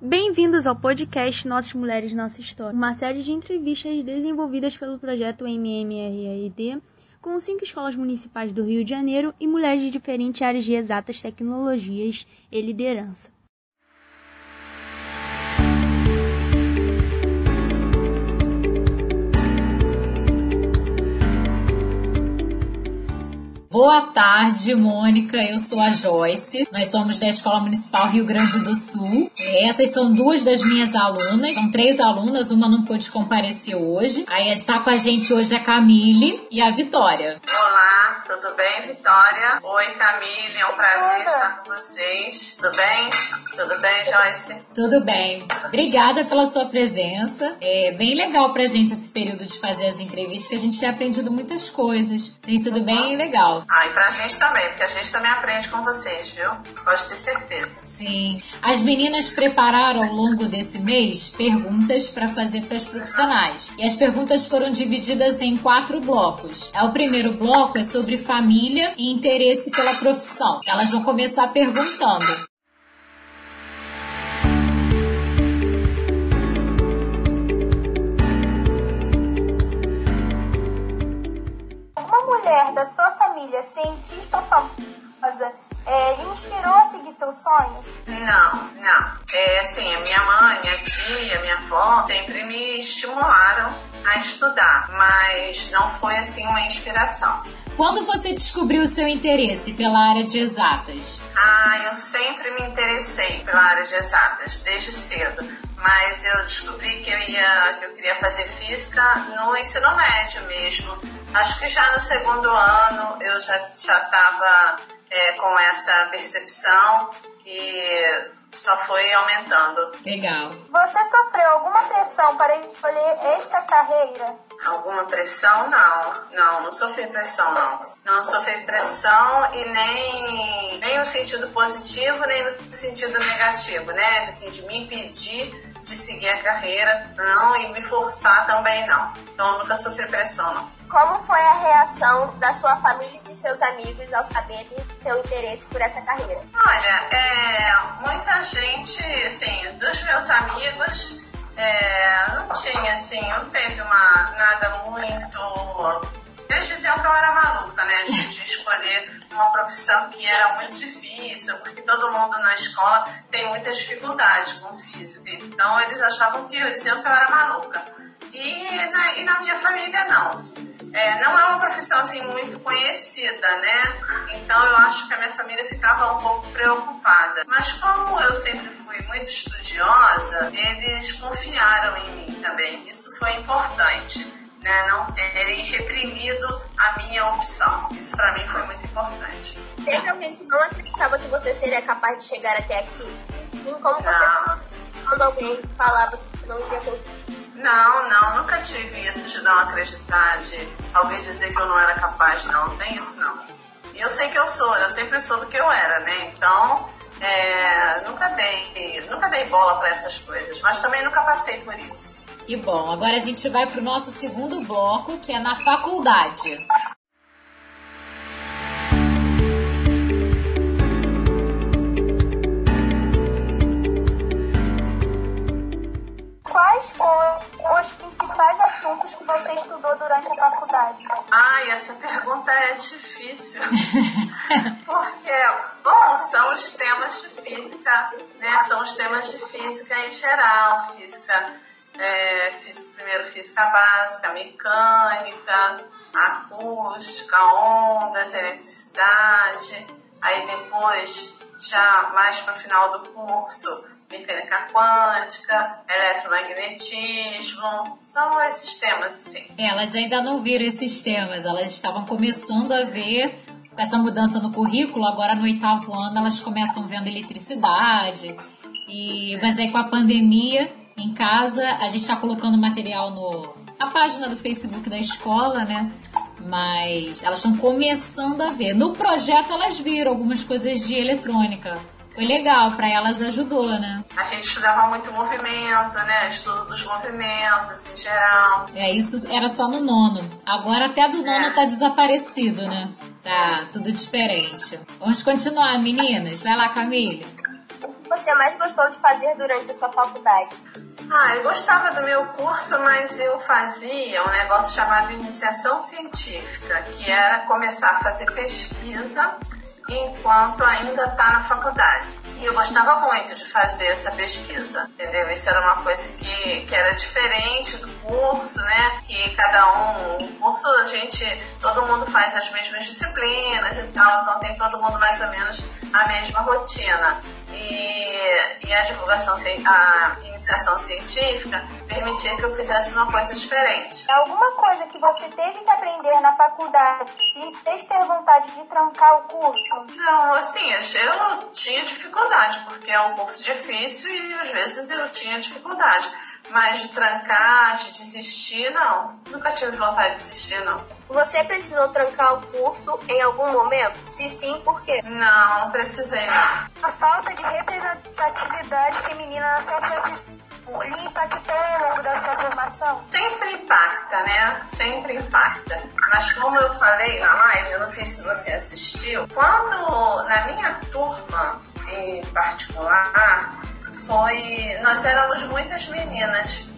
Bem-vindos ao podcast Nossas Mulheres Nossa História, uma série de entrevistas desenvolvidas pelo projeto MMRRD com cinco escolas municipais do Rio de Janeiro e mulheres de diferentes áreas de exatas tecnologias e liderança. Boa tarde, Mônica. Eu sou a Joyce. Nós somos da Escola Municipal Rio Grande do Sul. Essas são duas das minhas alunas. São três alunas, uma não pôde comparecer hoje. Aí está com a gente hoje a Camille e a Vitória. Olá, tudo bem, Vitória? Oi, Camille. É um prazer estar com vocês. Tudo bem? Tudo bem, Joyce? Tudo bem. Obrigada pela sua presença. É bem legal pra gente esse período de fazer as entrevistas, que a gente tem aprendido muitas coisas. Tem sido bem legal. Ah, e pra gente também, porque a gente também aprende com vocês, viu? Pode ter certeza. Sim. As meninas prepararam ao longo desse mês perguntas para fazer para as profissionais. E as perguntas foram divididas em quatro blocos. É, o primeiro bloco é sobre família e interesse pela profissão. Elas vão começar perguntando: mulher da sua família, cientista ou famosa, é, lhe inspirou a seguir seus sonhos? Não, não. É assim, a minha mãe, minha tia, minha avó sempre me estimularam a estudar, mas não foi assim uma inspiração. Quando você descobriu o seu interesse pela área de exatas? Ah, eu sempre me interessei pela área de exatas, desde cedo. Mas eu descobri que eu ia, que eu queria fazer física no ensino médio mesmo. Acho que já no segundo ano eu já estava é, com essa percepção e só foi aumentando. Legal. Você sofreu alguma pressão para escolher esta carreira? Alguma pressão? Não, não, não sofri pressão, não. Não sofri pressão e nem, nem no sentido positivo, nem no sentido negativo, né? Assim, de me impedir de seguir a carreira, não, e me forçar também não. Então, eu nunca sofri pressão, não. Como foi a reação da sua família e de seus amigos ao saberem seu interesse por essa carreira? Olha, é, muita gente, assim, dos meus amigos, é, não tinha, assim, não teve uma, nada muito... Diziam que eu era maluca, né, de, de escolher uma profissão que era muito difícil, porque todo mundo na escola tem muita dificuldade com física. Então, eles achavam que eu diziam que eu era maluca. E na, e na minha família, não. É, não é uma profissão assim muito conhecida, né? Então eu acho que a minha família ficava um pouco preocupada. Mas como eu sempre fui muito estudiosa, eles confiaram em mim também. Isso foi importante, né? Não terem reprimido a minha opção. Isso para mim foi muito importante. Teve alguém que não acreditava que você seria capaz de chegar até aqui? E como você não. quando alguém falava que não iria conseguir? Não, não, nunca tive isso de não acreditar, de alguém dizer que eu não era capaz, não, não tem isso não. E eu sei que eu sou, eu sempre soube que eu era, né? Então, é, nunca dei, nunca dei bola para essas coisas, mas também nunca passei por isso. Que bom. Agora a gente vai para o nosso segundo bloco, que é na faculdade. Quais foram os principais assuntos que você estudou durante a faculdade? Ai, essa pergunta é difícil. Porque, bom, são os temas de física, né? São os temas de física em geral. Física, é, física básica, mecânica, acústica, ondas, eletricidade. Aí depois, já mais para o final do curso, mecânica quântica, eletromagnetismo, são esses temas, assim. Elas ainda não viram esses temas, elas estavam começando a ver com essa mudança no currículo, agora no oitavo ano elas começam vendo eletricidade, e, mas aí com a pandemia em casa, a gente está colocando material no, na página do Facebook da escola, né? Mas elas estão começando a ver. No projeto elas viram algumas coisas de eletrônica foi legal, para elas ajudou, né? A gente estudava muito movimento, né? Estudo dos movimentos em geral. É, isso era só no nono. Agora até do nono é. tá desaparecido, né? Tá tudo diferente. Vamos continuar, meninas. Vai lá, Camille. Você mais gostou de fazer durante a sua faculdade? Ah, eu gostava do meu curso, mas eu fazia um negócio chamado iniciação científica, que era começar a fazer pesquisa enquanto ainda está na faculdade. E eu gostava muito de fazer essa pesquisa, entendeu? Isso era uma coisa que, que era diferente do curso, né? Que cada um, o curso a gente, todo mundo faz as mesmas disciplinas e tal, então tem todo mundo mais ou menos a mesma rotina e, e a divulgação, a iniciação científica permitia que eu fizesse uma coisa diferente. Alguma coisa que você teve que aprender na faculdade e fez ter vontade de trancar o curso? Não, assim, eu tinha dificuldade, porque é um curso difícil e às vezes eu tinha dificuldade. Mas de trancar, de desistir, não. Nunca tive vontade de desistir, não. Você precisou trancar o curso em algum momento? Se sim, por quê? Não, não precisei, não. A falta de representatividade feminina na sua profissão lhe impactou ao longo da sua formação? Sempre impacta, né? Sempre impacta. Mas como eu falei na live, eu não sei se você assistiu, quando na minha turma em particular, foi. Nós éramos muitas meninas.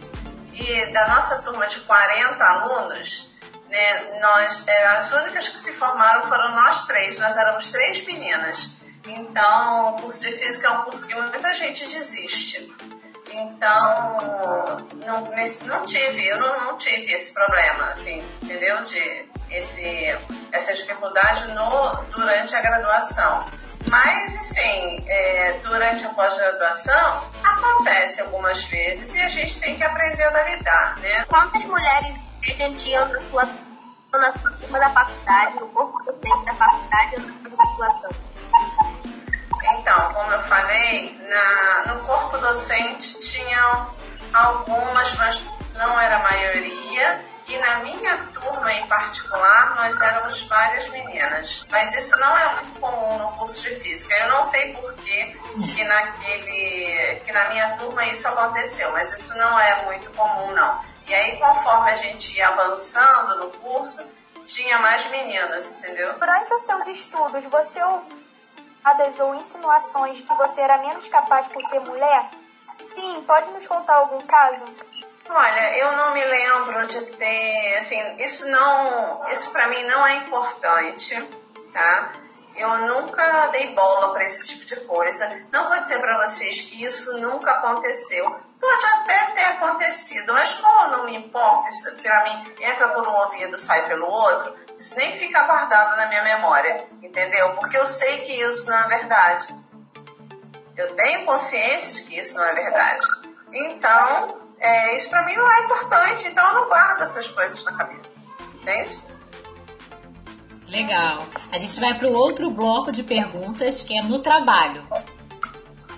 E da nossa turma de 40 alunos, né, nós, é, as únicas que se formaram foram nós três. Nós éramos três meninas. Então, o curso de física é um curso que muita gente desiste. Então, não, não tive, eu não, não tive esse problema, assim, entendeu? De esse, essa dificuldade no, durante a graduação. Mas, assim, é, durante a pós-graduação, acontece algumas vezes e a gente tem que aprender a lidar, né? Quantas mulheres pretendiam na sua, na sua turma da faculdade, no corpo docente da faculdade ou na sua graduação? Então, como eu falei, na, no corpo docente tinham algumas, mas não era a maioria e na minha turma em particular, nós éramos várias meninas. Mas isso não é muito comum no curso de física. Eu não sei por que, que, naquele, que na minha turma isso aconteceu, mas isso não é muito comum, não. E aí, conforme a gente ia avançando no curso, tinha mais meninas, entendeu? Durante os seus estudos, você ou insinuações de que você era menos capaz por ser mulher? Sim, pode nos contar algum caso? Olha, eu não me lembro de ter, assim, isso não, isso para mim não é importante, tá? Eu nunca dei bola para esse tipo de coisa. Não vou dizer para vocês que isso nunca aconteceu. Pode até ter acontecido, mas como não me importa, isso para mim entra por um ouvido, sai pelo outro, isso nem fica guardado na minha memória, entendeu? Porque eu sei que isso não é verdade. Eu tenho consciência de que isso não é verdade. Então, é, isso para mim não é importante, então eu não guardo essas coisas na cabeça. Entende? Legal. A gente vai para o outro bloco de perguntas que é no trabalho.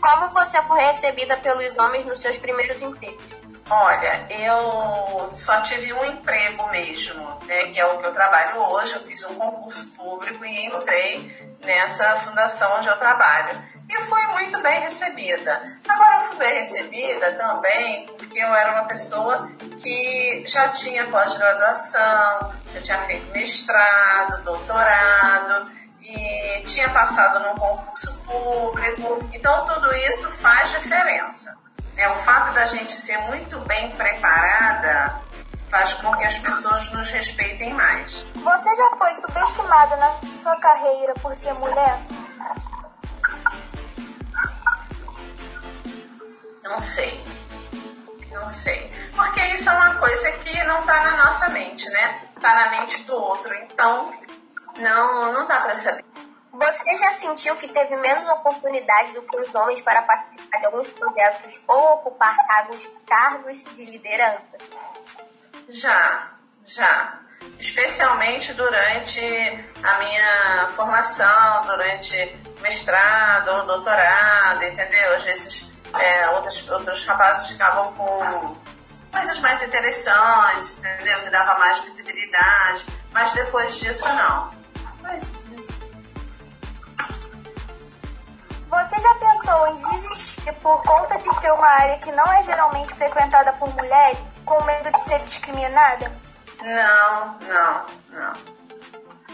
Como você foi recebida pelos homens nos seus primeiros empregos? Olha, eu só tive um emprego mesmo, né, que é o que eu trabalho hoje. Eu fiz um concurso público e entrei nessa fundação onde eu trabalho e fui muito bem recebida. Agora, eu fui bem recebida também porque eu era uma pessoa que já tinha pós-graduação, já tinha feito mestrado, doutorado e tinha passado num concurso público. Então, tudo isso faz diferença. É, o fato da gente ser muito bem preparada faz com que as pessoas nos respeitem mais. Você já foi subestimada na sua carreira por ser mulher? Não sei. Não sei. Porque isso é uma coisa que não está na nossa mente, né? Está na mente do outro. Então, não, não dá para saber. Você já sentiu que teve menos oportunidade do que os homens para participar de alguns projetos ou ocupar cargos, cargos de liderança? Já, já. Especialmente durante a minha formação, durante mestrado ou doutorado, entendeu? Às vezes é, outros, outros rapazes ficavam com coisas mais interessantes, entendeu? Que dava mais visibilidade, mas depois disso não. Mas Você já pensou em desistir por conta de ser uma área que não é geralmente frequentada por mulheres, com medo de ser discriminada? Não, não, não.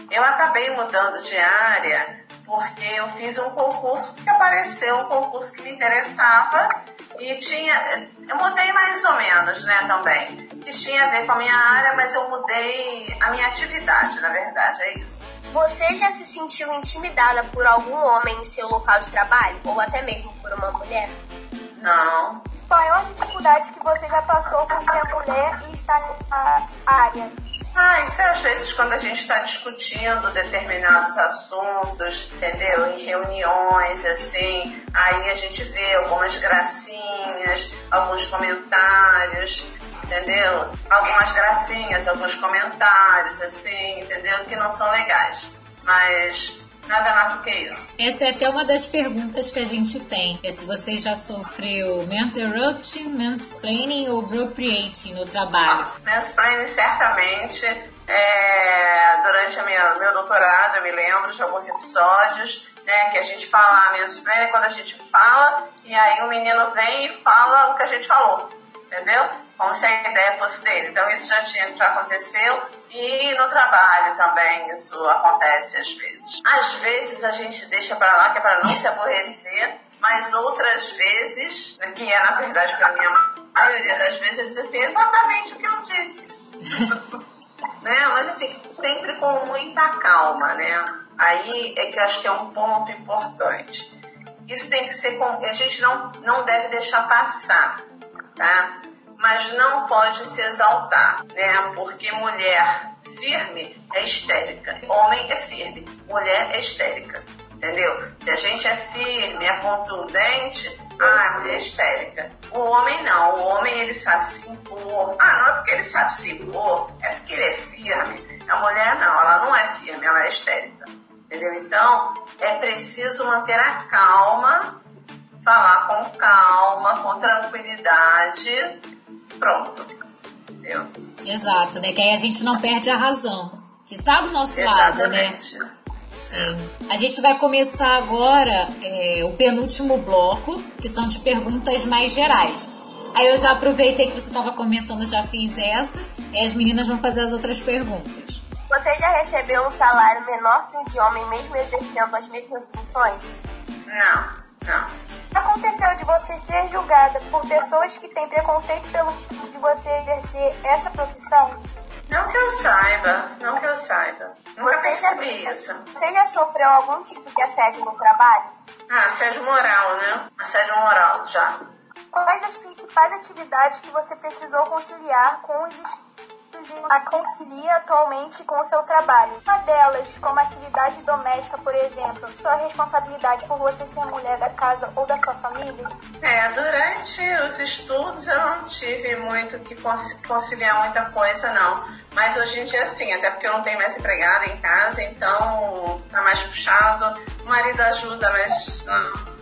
Eu acabei mudando de área porque eu fiz um concurso que apareceu, um concurso que me interessava e tinha, eu mudei mais ou menos, né, também, que tinha a ver com a minha área, mas eu mudei a minha atividade, na verdade, é isso. Você já se sentiu intimidada por algum homem em seu local de trabalho? Ou até mesmo por uma mulher? Não. Qual é a dificuldade que você já passou por ser mulher e estar nessa área? Ah, isso é às vezes quando a gente está discutindo determinados assuntos, entendeu? Em reuniões, assim, aí a gente vê algumas gracinhas, alguns comentários, entendeu? Algumas gracinhas, alguns comentários, assim, entendeu? Que não são legais. Mas Nada mais do que isso. Essa é até uma das perguntas que a gente tem. É se você já sofreu interrupting, mansplaining ou appropriating no trabalho. Ah, mansplaining certamente. É, durante a minha, meu doutorado, eu me lembro de alguns episódios né, que a gente fala mansplaining é quando a gente fala e aí o menino vem e fala o que a gente falou, entendeu? Como se a ideia fosse dele. Então isso já tinha, já aconteceu e no trabalho também isso acontece às vezes. Às vezes a gente deixa para lá que é para não se aborrecer, mas outras vezes, que é na verdade para mim a maioria das vezes, é assim, exatamente o que eu disse. né? Mas assim, sempre com muita calma, né? Aí é que eu acho que é um ponto importante. Isso tem que ser. A gente não, não deve deixar passar, tá? mas não pode se exaltar, né? Porque mulher firme é histérica, homem é firme, mulher é histérica, entendeu? Se a gente é firme, é contundente, ah, mulher é histérica. O homem não, o homem ele sabe se impor. Ah, não é porque ele sabe se impor, é porque ele é firme. A mulher não, ela não é firme, ela é histérica. Entendeu? Então, é preciso manter a calma, falar com calma, com tranquilidade, pronto. Entendeu? Exato, né? Que aí a gente não perde a razão. Que tá do nosso Exatamente. lado, né? Sim. A gente vai começar agora é, o penúltimo bloco, que são de perguntas mais gerais. Aí eu já aproveitei que você estava comentando, já fiz essa, e as meninas vão fazer as outras perguntas. Você já recebeu um salário menor que o de homem, mesmo exercendo as mesmas funções? Não, não. Aconteceu de você ser julgada por pessoas que têm preconceito pelo de você exercer essa profissão? Não que eu saiba, não que eu saiba. Nunca percebi já, isso. Você já sofreu algum tipo de assédio no trabalho? Ah, assédio moral, né? Assédio moral, já. Quais as principais atividades que você precisou conciliar com os a concilia atualmente com o seu trabalho. Uma delas, como atividade doméstica, por exemplo, sua responsabilidade por você ser mulher da casa ou da sua família? É, durante os estudos eu não tive muito que conciliar muita coisa, não. Mas hoje em dia sim, até porque eu não tenho mais empregada em casa, então tá mais puxado. O marido ajuda, mas não.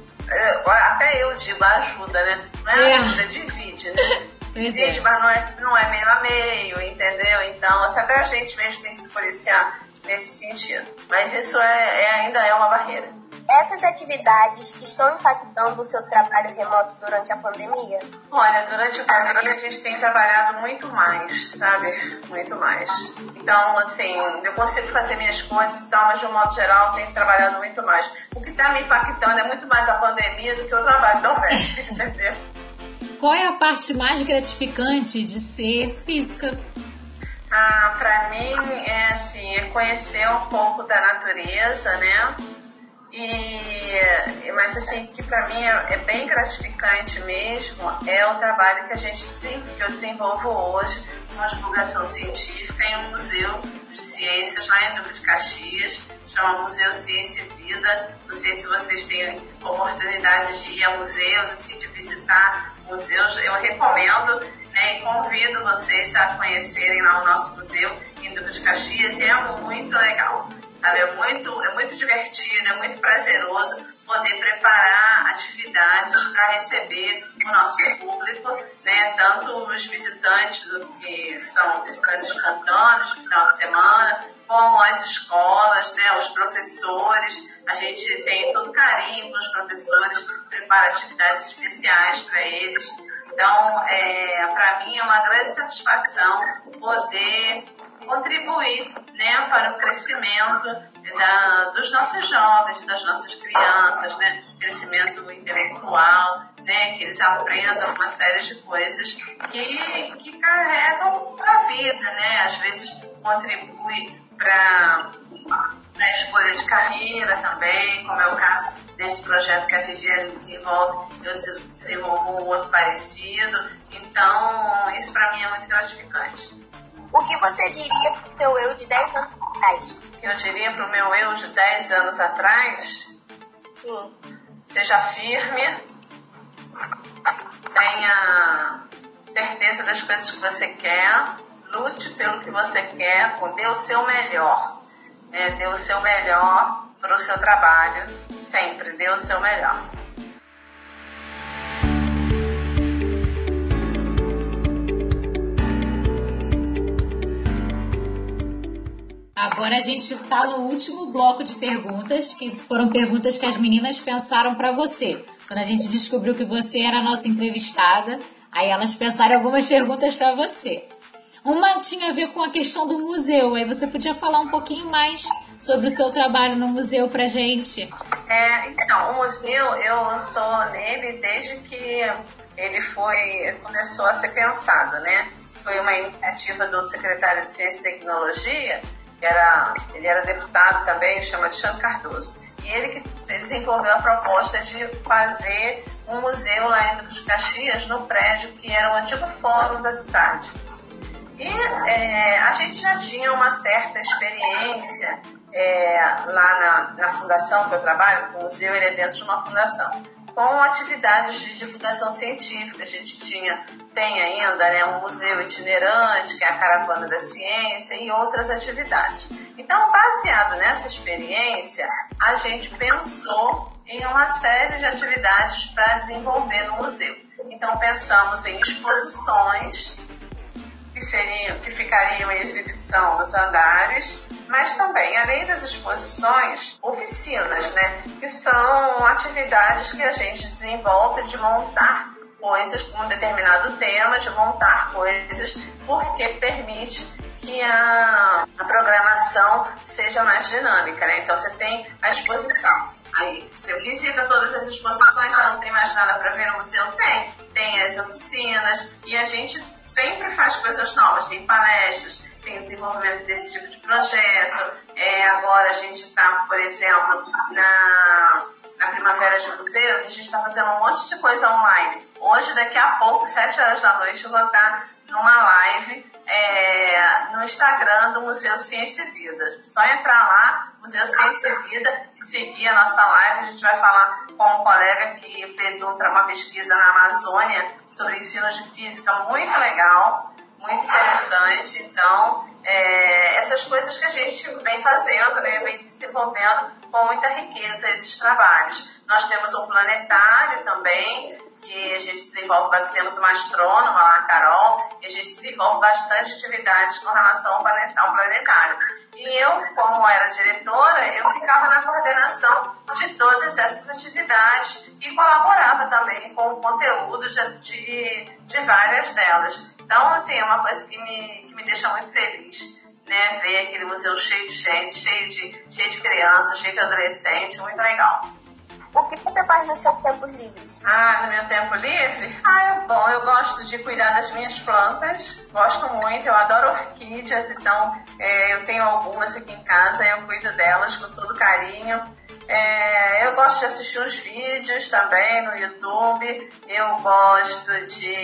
Até eu digo ajuda, né? Não é, é. ajuda, divide, né? Pois é. mas não é, não é meio a meio, entendeu? Então, assim, até a gente mesmo tem que se policiar nesse sentido. Mas isso é, é, ainda é uma barreira. Essas atividades estão impactando o seu trabalho remoto durante a pandemia? Olha, durante a pandemia a gente tem trabalhado muito mais, sabe? Muito mais. Então, assim, eu consigo fazer minhas coisas e tal, mas de um modo geral tenho trabalhado muito mais. O que está me impactando é muito mais a pandemia do que o trabalho doméstico, entendeu? Qual é a parte mais gratificante de ser física? Ah, para mim é assim, é conhecer um pouco da natureza, né? E, mas assim, que para mim é, é, bem gratificante mesmo é o trabalho que a gente que eu desenvolvo hoje com divulgação científica em um museu ciências lá em Duque de Caxias, chama Museu Ciência e Vida. Não sei se vocês têm oportunidade de ir a museus, assim, de visitar museus, eu recomendo né, e convido vocês a conhecerem lá o nosso museu em Duque de Caxias e é muito legal. Sabe? É, muito, é muito divertido, é muito prazeroso poder preparar atividades para receber o nosso público, né? tanto os visitantes que são visitantes espontâneos no final de semana, como as escolas, né? os professores. A gente tem todo carinho com os professores, prepara atividades especiais para eles. Então, é, para mim é uma grande satisfação poder contribuir né, para o crescimento da, dos nossos jovens, das nossas crianças, né, crescimento intelectual, né, que eles aprendam uma série de coisas que, que carregam para a vida, né, às vezes contribui para a escolha de carreira também, como é o caso desse projeto que a Viviane desenvolve, eu desenvolvo um outro parecido. Então, isso para mim é muito gratificante. O que você diria para o seu eu de 10 anos atrás? Eu diria para o meu eu de 10 anos atrás? Sim. Seja firme, tenha certeza das coisas que você quer, lute pelo que você quer, dê o seu melhor. Né? Dê o seu melhor para o seu trabalho, sempre dê o seu melhor. Agora a gente está no último bloco de perguntas, que foram perguntas que as meninas pensaram para você. Quando a gente descobriu que você era a nossa entrevistada, aí elas pensaram algumas perguntas para você. Uma tinha a ver com a questão do museu, aí você podia falar um pouquinho mais sobre o seu trabalho no museu pra gente. É, então, o museu, eu estou nele desde que ele foi, começou a ser pensado, né? Foi uma iniciativa do secretário de Ciência e Tecnologia, que era, ele era deputado também, chama Alexandre Cardoso. E ele que desenvolveu a proposta de fazer um museu lá em de Caxias, no prédio que era o antigo fórum da cidade. E é, a gente já tinha uma certa experiência é, lá na, na, fundação que eu trabalho, o museu ele é dentro de uma fundação, com atividades de divulgação científica. A gente tinha, tem ainda né, um museu itinerante, que é a Caravana da Ciência, e outras atividades. Então, baseado nessa experiência, a gente pensou em uma série de atividades para desenvolver no museu. Então, pensamos em exposições que seriam, que ficariam em exibição nos andares, mas também, além das exposições, oficinas, né? Que são atividades que a gente desenvolve de montar coisas com um determinado tema, de montar coisas, porque permite que a, a programação seja mais dinâmica, né? Então você tem a exposição. Aí você visita todas as exposições, não tem mais nada para ver no museu? Tem. Tem as oficinas e a gente sempre faz coisas novas, tem palestras, tem desenvolvimento desse tipo de projeto. É, agora a gente está, por exemplo, na, na Primavera de Museus, a gente está fazendo um monte de coisa online. Hoje, daqui a pouco, 7 horas da noite, eu vou estar numa live é, no Instagram do Museu Ciência e Vida. Só entrar lá, Museu Ciência e Vida, e seguir a nossa live. A gente vai falar com um colega que fez outra, uma pesquisa na Amazônia sobre ensino de física muito legal, muito interessante. Então, é, essas coisas que a gente vem fazendo, né, vem desenvolvendo com muita riqueza esses trabalhos. Nós temos um planetário também, que a gente desenvolve, temos uma astrônoma lá, Carol, e a gente desenvolve bastante atividades com relação ao planetário. E eu, como era diretora, eu ficava na coordenação de todas essas atividades e colaborava também com o conteúdo de, de, de várias delas. Então, assim, é uma coisa que me, que me deixa muito feliz, né? Ver aquele museu cheio de gente, cheio de, cheio de crianças, cheio de adolescentes, muito legal. O que você faz nos seus tempos livres? Ah, no meu tempo livre? Ah, é bom. Eu gosto de cuidar das minhas plantas. Gosto muito. Eu adoro orquídeas. Então, é, eu tenho algumas aqui em casa. Eu cuido delas com todo carinho. É, eu gosto de assistir uns vídeos também no YouTube. Eu gosto de,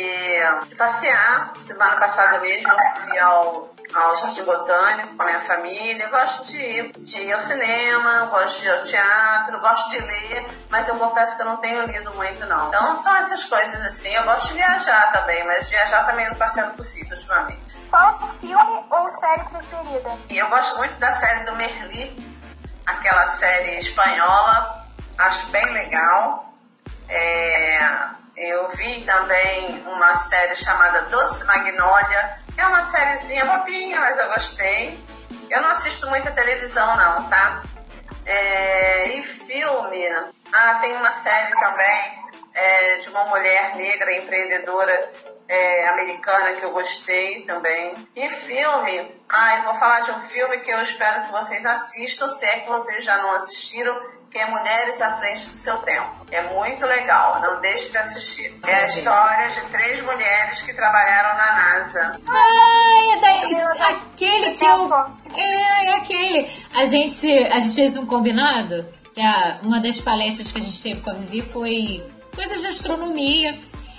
de passear. Semana passada mesmo eu fui ao ao Jardim Botânico com a minha família. Eu gosto de ir, de ir ao cinema, gosto de ir ao teatro, gosto de ler, mas eu confesso que eu não tenho lido muito, não. Então são essas coisas assim. Eu gosto de viajar também, mas viajar também não está sendo possível ultimamente. Qual seu filme ou série preferida? Eu gosto muito da série do Merli, aquela série espanhola. Acho bem legal. É, eu vi também uma série chamada Doce Magnólia, é uma sériezinha bobinha, mas eu gostei. Eu não assisto muita televisão não, tá? É, e filme, ah, tem uma série também é, de uma mulher negra empreendedora é, americana que eu gostei também. E filme, ah, eu vou falar de um filme que eu espero que vocês assistam, se é que vocês já não assistiram, que é Mulheres à Frente do Seu Tempo. É muito legal, não deixe de assistir. É a história de três mulheres que trabalharam na NASA. Ah, é daí, aquele que eu... É, é aquele. A gente, a gente fez um combinado, que a, uma das palestras que a gente teve com a Vivi foi coisas de astronomia.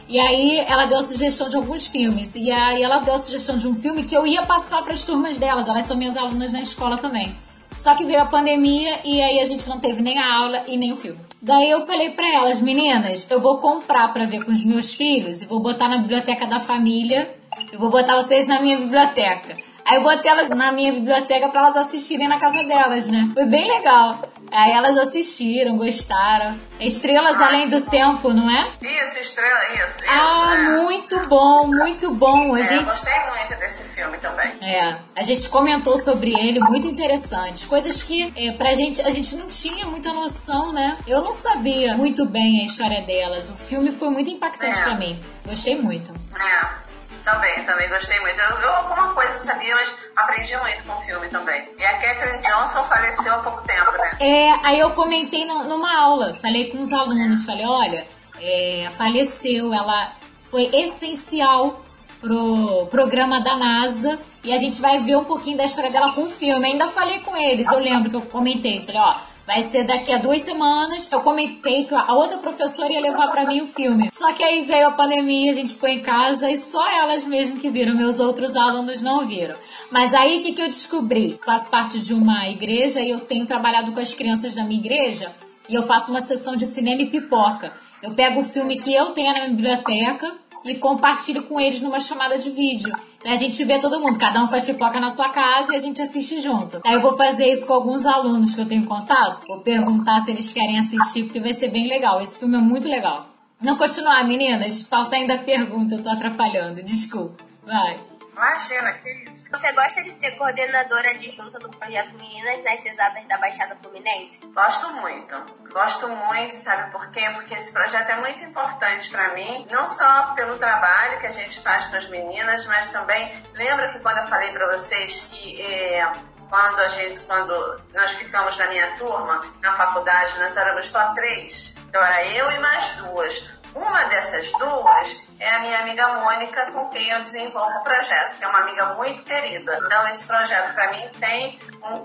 E aí ela deu a sugestão de alguns filmes. E aí ela deu a sugestão de um filme que eu ia passar para as turmas delas. Elas são minhas alunas na escola também. Só que veio a pandemia e aí a gente não teve nem a aula e nem o filme. Daí eu falei para elas, meninas, eu vou comprar para ver com os meus filhos e vou botar na biblioteca da família. Eu vou botar vocês na minha biblioteca. Aí eu botei elas na minha biblioteca para elas assistirem na casa delas, né? Foi bem legal. Aí elas assistiram, gostaram. Estrelas ah, Além do Tempo, não é? Isso, Estrela, isso. isso ah, é. muito bom, muito bom. A é, gente... Eu gostei muito desse filme também. É, a gente comentou sobre ele, muito interessante. Coisas que é, pra gente, a gente não tinha muita noção, né? Eu não sabia muito bem a história delas. O filme foi muito impactante é. para mim. Gostei muito. É. Também, também gostei muito. Eu, eu, alguma coisa sabia, mas aprendi muito com o filme também. E a Catherine Johnson faleceu há pouco tempo, né? É, aí eu comentei no, numa aula, falei com os alunos, falei, olha, é, faleceu, ela foi essencial pro programa da NASA e a gente vai ver um pouquinho da história dela com o filme. Ainda falei com eles, eu lembro que eu comentei, falei, ó, Vai ser daqui a duas semanas. Eu comentei que a outra professora ia levar para mim o filme. Só que aí veio a pandemia, a gente ficou em casa e só elas mesmo que viram. Meus outros alunos não viram. Mas aí o que, que eu descobri? Faço parte de uma igreja e eu tenho trabalhado com as crianças da minha igreja e eu faço uma sessão de cinema e pipoca. Eu pego o filme que eu tenho na minha biblioteca e compartilho com eles numa chamada de vídeo. Então a gente vê todo mundo, cada um faz pipoca na sua casa e a gente assiste junto. Aí eu vou fazer isso com alguns alunos que eu tenho contato, vou perguntar se eles querem assistir, porque vai ser bem legal. Esse filme é muito legal. Não continuar, meninas, falta ainda pergunta, eu tô atrapalhando, desculpa. Vai. Imagina, que isso. Você gosta de ser coordenadora adjunta do projeto Meninas nas Exatas da Baixada Fluminense? Gosto muito. Gosto muito, sabe por quê? Porque esse projeto é muito importante para mim, não só pelo trabalho que a gente faz com as meninas, mas também, lembra que quando eu falei para vocês que é, quando a gente, quando nós ficamos na minha turma, na faculdade, nós éramos só três. Então era eu e mais duas. Uma dessas duas é a minha amiga Mônica, com quem eu desenvolvo o projeto, que é uma amiga muito querida. Então, esse projeto para mim tem um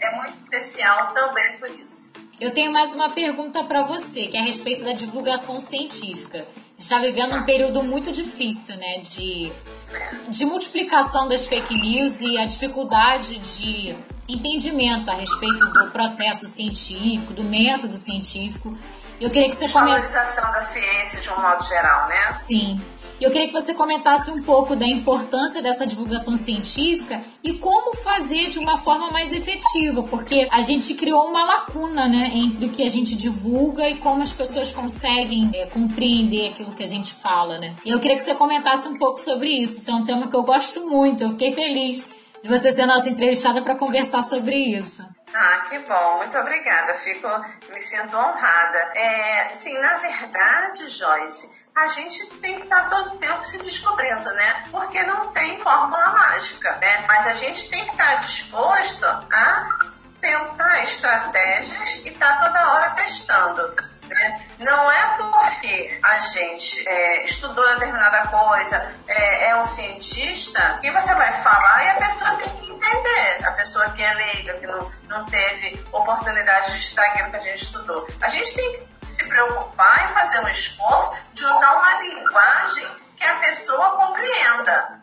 é muito especial também por isso. Eu tenho mais uma pergunta para você, que é a respeito da divulgação científica. está vivendo um período muito difícil, né, de, de multiplicação das fake news e a dificuldade de entendimento a respeito do processo científico, do método científico. Eu queria que você comentasse. Valorização da ciência de um modo geral, né? Sim. E eu queria que você comentasse um pouco da importância dessa divulgação científica e como fazer de uma forma mais efetiva, porque a gente criou uma lacuna, né, entre o que a gente divulga e como as pessoas conseguem é, compreender aquilo que a gente fala, né? E eu queria que você comentasse um pouco sobre isso. Isso é um tema que eu gosto muito. Eu fiquei feliz de você ser nossa entrevistada para conversar sobre isso. Ah, que bom, muito obrigada. Fico, me sinto honrada. É, sim, na verdade, Joyce, a gente tem que estar todo tempo se descobrindo, né? Porque não tem fórmula mágica, né? Mas a gente tem que estar disposto a tentar estratégias e estar toda hora testando. Né? Não é porque a gente é, estudou determinada coisa, é, é, um cientista, que você vai falar e a pessoa tem que entender. A pessoa que é leiga, que não, não teve oportunidade de estar aquilo que a gente estudou. A gente tem que se preocupar em fazer um esforço de usar uma linguagem que a pessoa compreenda.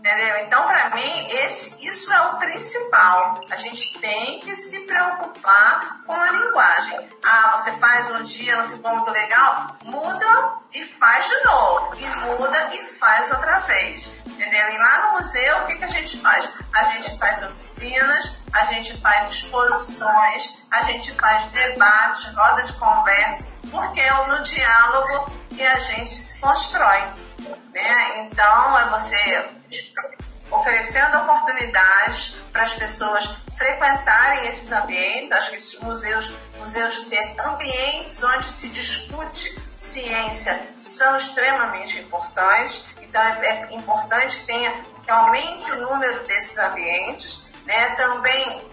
Entendeu? Então, para mim, esse, isso é o principal. A gente tem que se preocupar com a linguagem. Ah, você faz um dia, não ficou muito legal? Muda e faz de novo. E muda e faz outra vez. Entendeu? E lá no museu, o que, que a gente faz? A gente faz oficinas, a gente faz exposições, a gente faz debates, roda de conversa, porque é no diálogo que a gente se constrói. Né? Então, é você oferecendo oportunidades para as pessoas frequentarem esses ambientes, acho que esses museus, museus de ciência, ambientes onde se discute ciência são extremamente importantes, então é, é importante ter, que aumente o número desses ambientes, né? também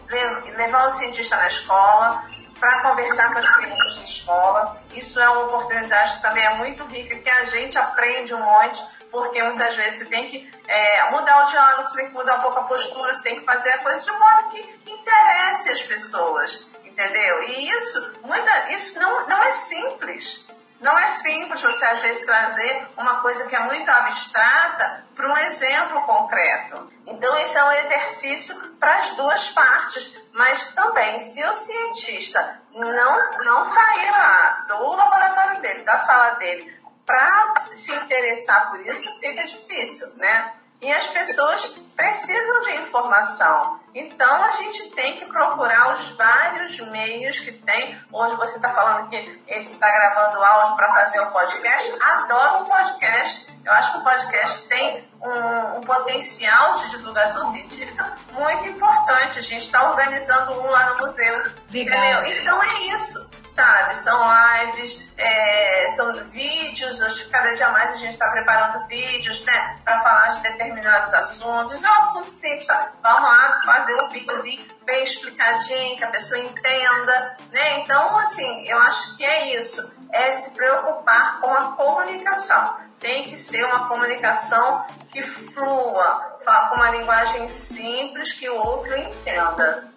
levar o cientista na escola, para conversar com as crianças escola. Isso é uma oportunidade também é muito rica, que a gente aprende um monte, porque muitas vezes você tem que é, mudar o diálogo, você tem que mudar um pouco a postura, você tem que fazer a coisa de modo que interesse as pessoas, entendeu? E isso, muita, isso não, não é simples. Não é simples você, às vezes, trazer uma coisa que é muito abstrata para um exemplo concreto. Então, esse é um exercício para as duas partes. Mas também, se o cientista não, não sair lá do laboratório dele, da sala dele, para se interessar por isso, fica difícil, né? E as pessoas precisam de informação. Então a gente tem que procurar os vários meios que tem. Hoje você está falando que esse está gravando áudio para fazer o um podcast. Adoro um podcast. Eu acho que o podcast tem um, um potencial de divulgação científica muito importante. A gente está organizando um lá no museu. Legal. Entendeu? Então é isso sabe? São lives, é, são vídeos, hoje cada dia mais a gente está preparando vídeos, né? Para falar de determinados assuntos. Isso é um assunto simples, sabe? Vamos lá fazer um videozinho bem explicadinho, que a pessoa entenda, né? Então, assim, eu acho que é isso. É se preocupar com a comunicação. Tem que ser uma comunicação que flua, com uma linguagem simples que o outro entenda.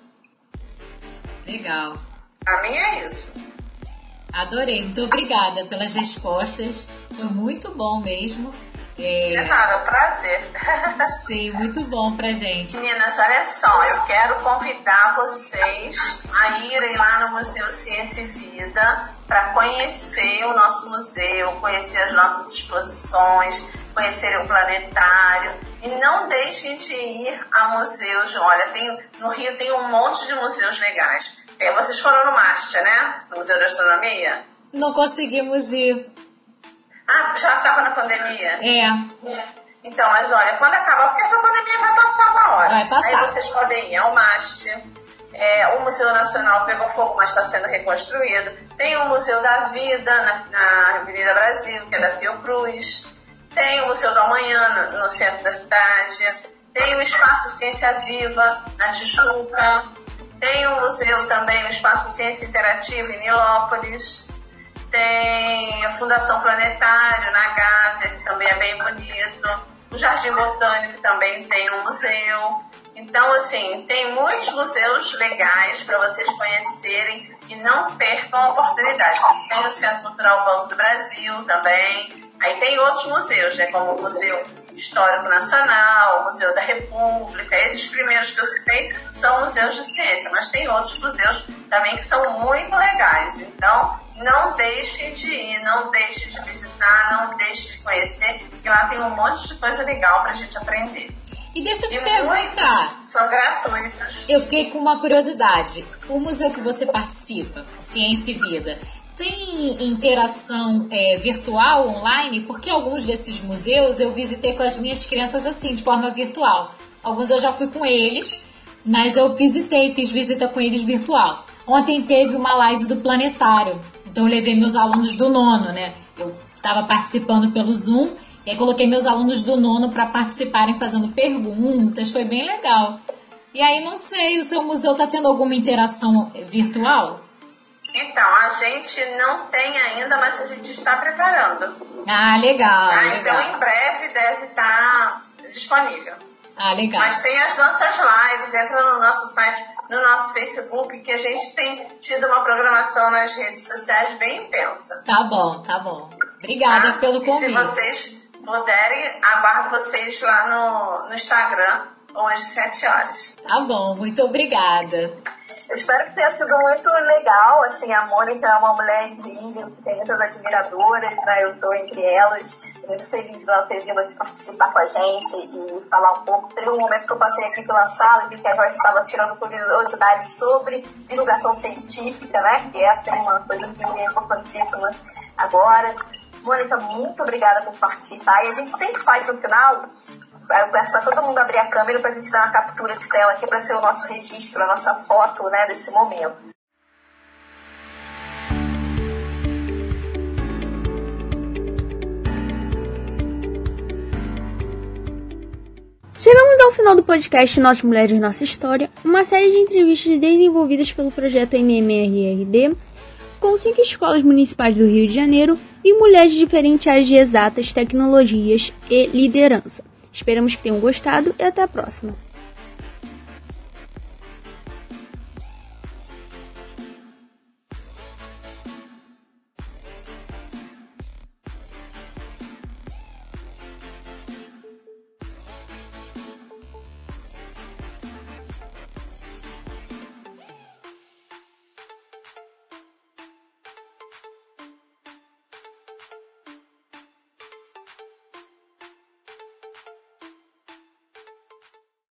Legal. A minha é isso. Adorei, muito obrigada pelas respostas. Foi muito bom mesmo. É... De nada, é prazer. Sim, muito bom pra gente. Meninas, olha só, eu quero convidar vocês a irem lá no Museu Ciência e Vida para conhecer o nosso museu, conhecer as nossas exposições, conhecer o planetário. E não deixem de ir a museus. Olha, tem, no Rio tem um monte de museus legais. É, vocês foram no MAST, né? No Museu de Astronomia? Não conseguimos ir. Ah, já estava na pandemia? É. é. Então, mas olha, quando acabar, porque essa pandemia vai passar uma hora. Vai passar. Aí vocês podem ir ao MAST. É, o Museu Nacional pegou fogo, mas está sendo reconstruído. Tem o Museu da Vida na, na Avenida Brasil, que é da Fiocruz. Tem o Museu do Amanhã no, no centro da cidade. Tem o Espaço Ciência Viva na Tijuca. Tem o museu também, o Espaço Ciência Interativa em Nilópolis. Tem a Fundação Planetário na Gávea, que também é bem bonito. O Jardim Botânico também tem um museu. Então, assim, tem muitos museus legais para vocês conhecerem e não percam a oportunidade. Tem o Centro Cultural Banco do Brasil também. Aí tem outros museus, né, como o Museu Histórico Nacional, Museu da República. Esses primeiros que eu citei são museus de ciência, mas tem outros museus também que são muito legais. Então, não deixe de ir, não deixe de visitar, não deixe de conhecer, que lá tem um monte de coisa legal para a gente aprender. E deixa eu te perguntar. São gratuitos. Eu fiquei com uma curiosidade. O museu que você participa, Ciência e Vida, tem interação é, virtual, online? Porque alguns desses museus eu visitei com as minhas crianças assim, de forma virtual. Alguns eu já fui com eles, mas eu visitei, fiz visita com eles virtual. Ontem teve uma live do Planetário, então eu levei meus alunos do nono, né? Eu estava participando pelo Zoom e aí coloquei meus alunos do nono para participarem fazendo perguntas, foi bem legal. E aí não sei, o seu museu está tendo alguma interação virtual? Então, a gente não tem ainda, mas a gente está preparando. Ah, legal. Ah, legal. Então, em breve deve estar disponível. Ah, legal. Mas tem as nossas lives, entra no nosso site, no nosso Facebook, que a gente tem tido uma programação nas redes sociais bem intensa. Tá bom, tá bom. Obrigada tá? pelo convite. Se vocês puderem, aguardo vocês lá no, no Instagram, hoje, 7 horas. Tá bom, muito obrigada. Eu espero que tenha sido muito legal. Assim, a Mônica é uma mulher incrível, que tem muitas admiradoras, né? Eu estou entre elas. Muito feliz de ela ter vindo aqui participar com a gente e falar um pouco. Teve um momento que eu passei aqui pela sala e que a Joyce estava tirando curiosidades sobre divulgação científica, né? Que essa é uma coisa que é importantíssima agora. Mônica, muito obrigada por participar. E a gente sempre faz no final, eu peço para todo mundo abrir a câmera para a gente dar uma captura de tela aqui para ser o nosso registro, a nossa foto né, desse momento. Chegamos ao final do podcast Nós Mulheres Nossa História, uma série de entrevistas desenvolvidas pelo projeto MMRRD com cinco escolas municipais do Rio de Janeiro e mulheres de diferentes áreas de exatas, tecnologias e liderança. Esperamos que tenham gostado e até a próxima.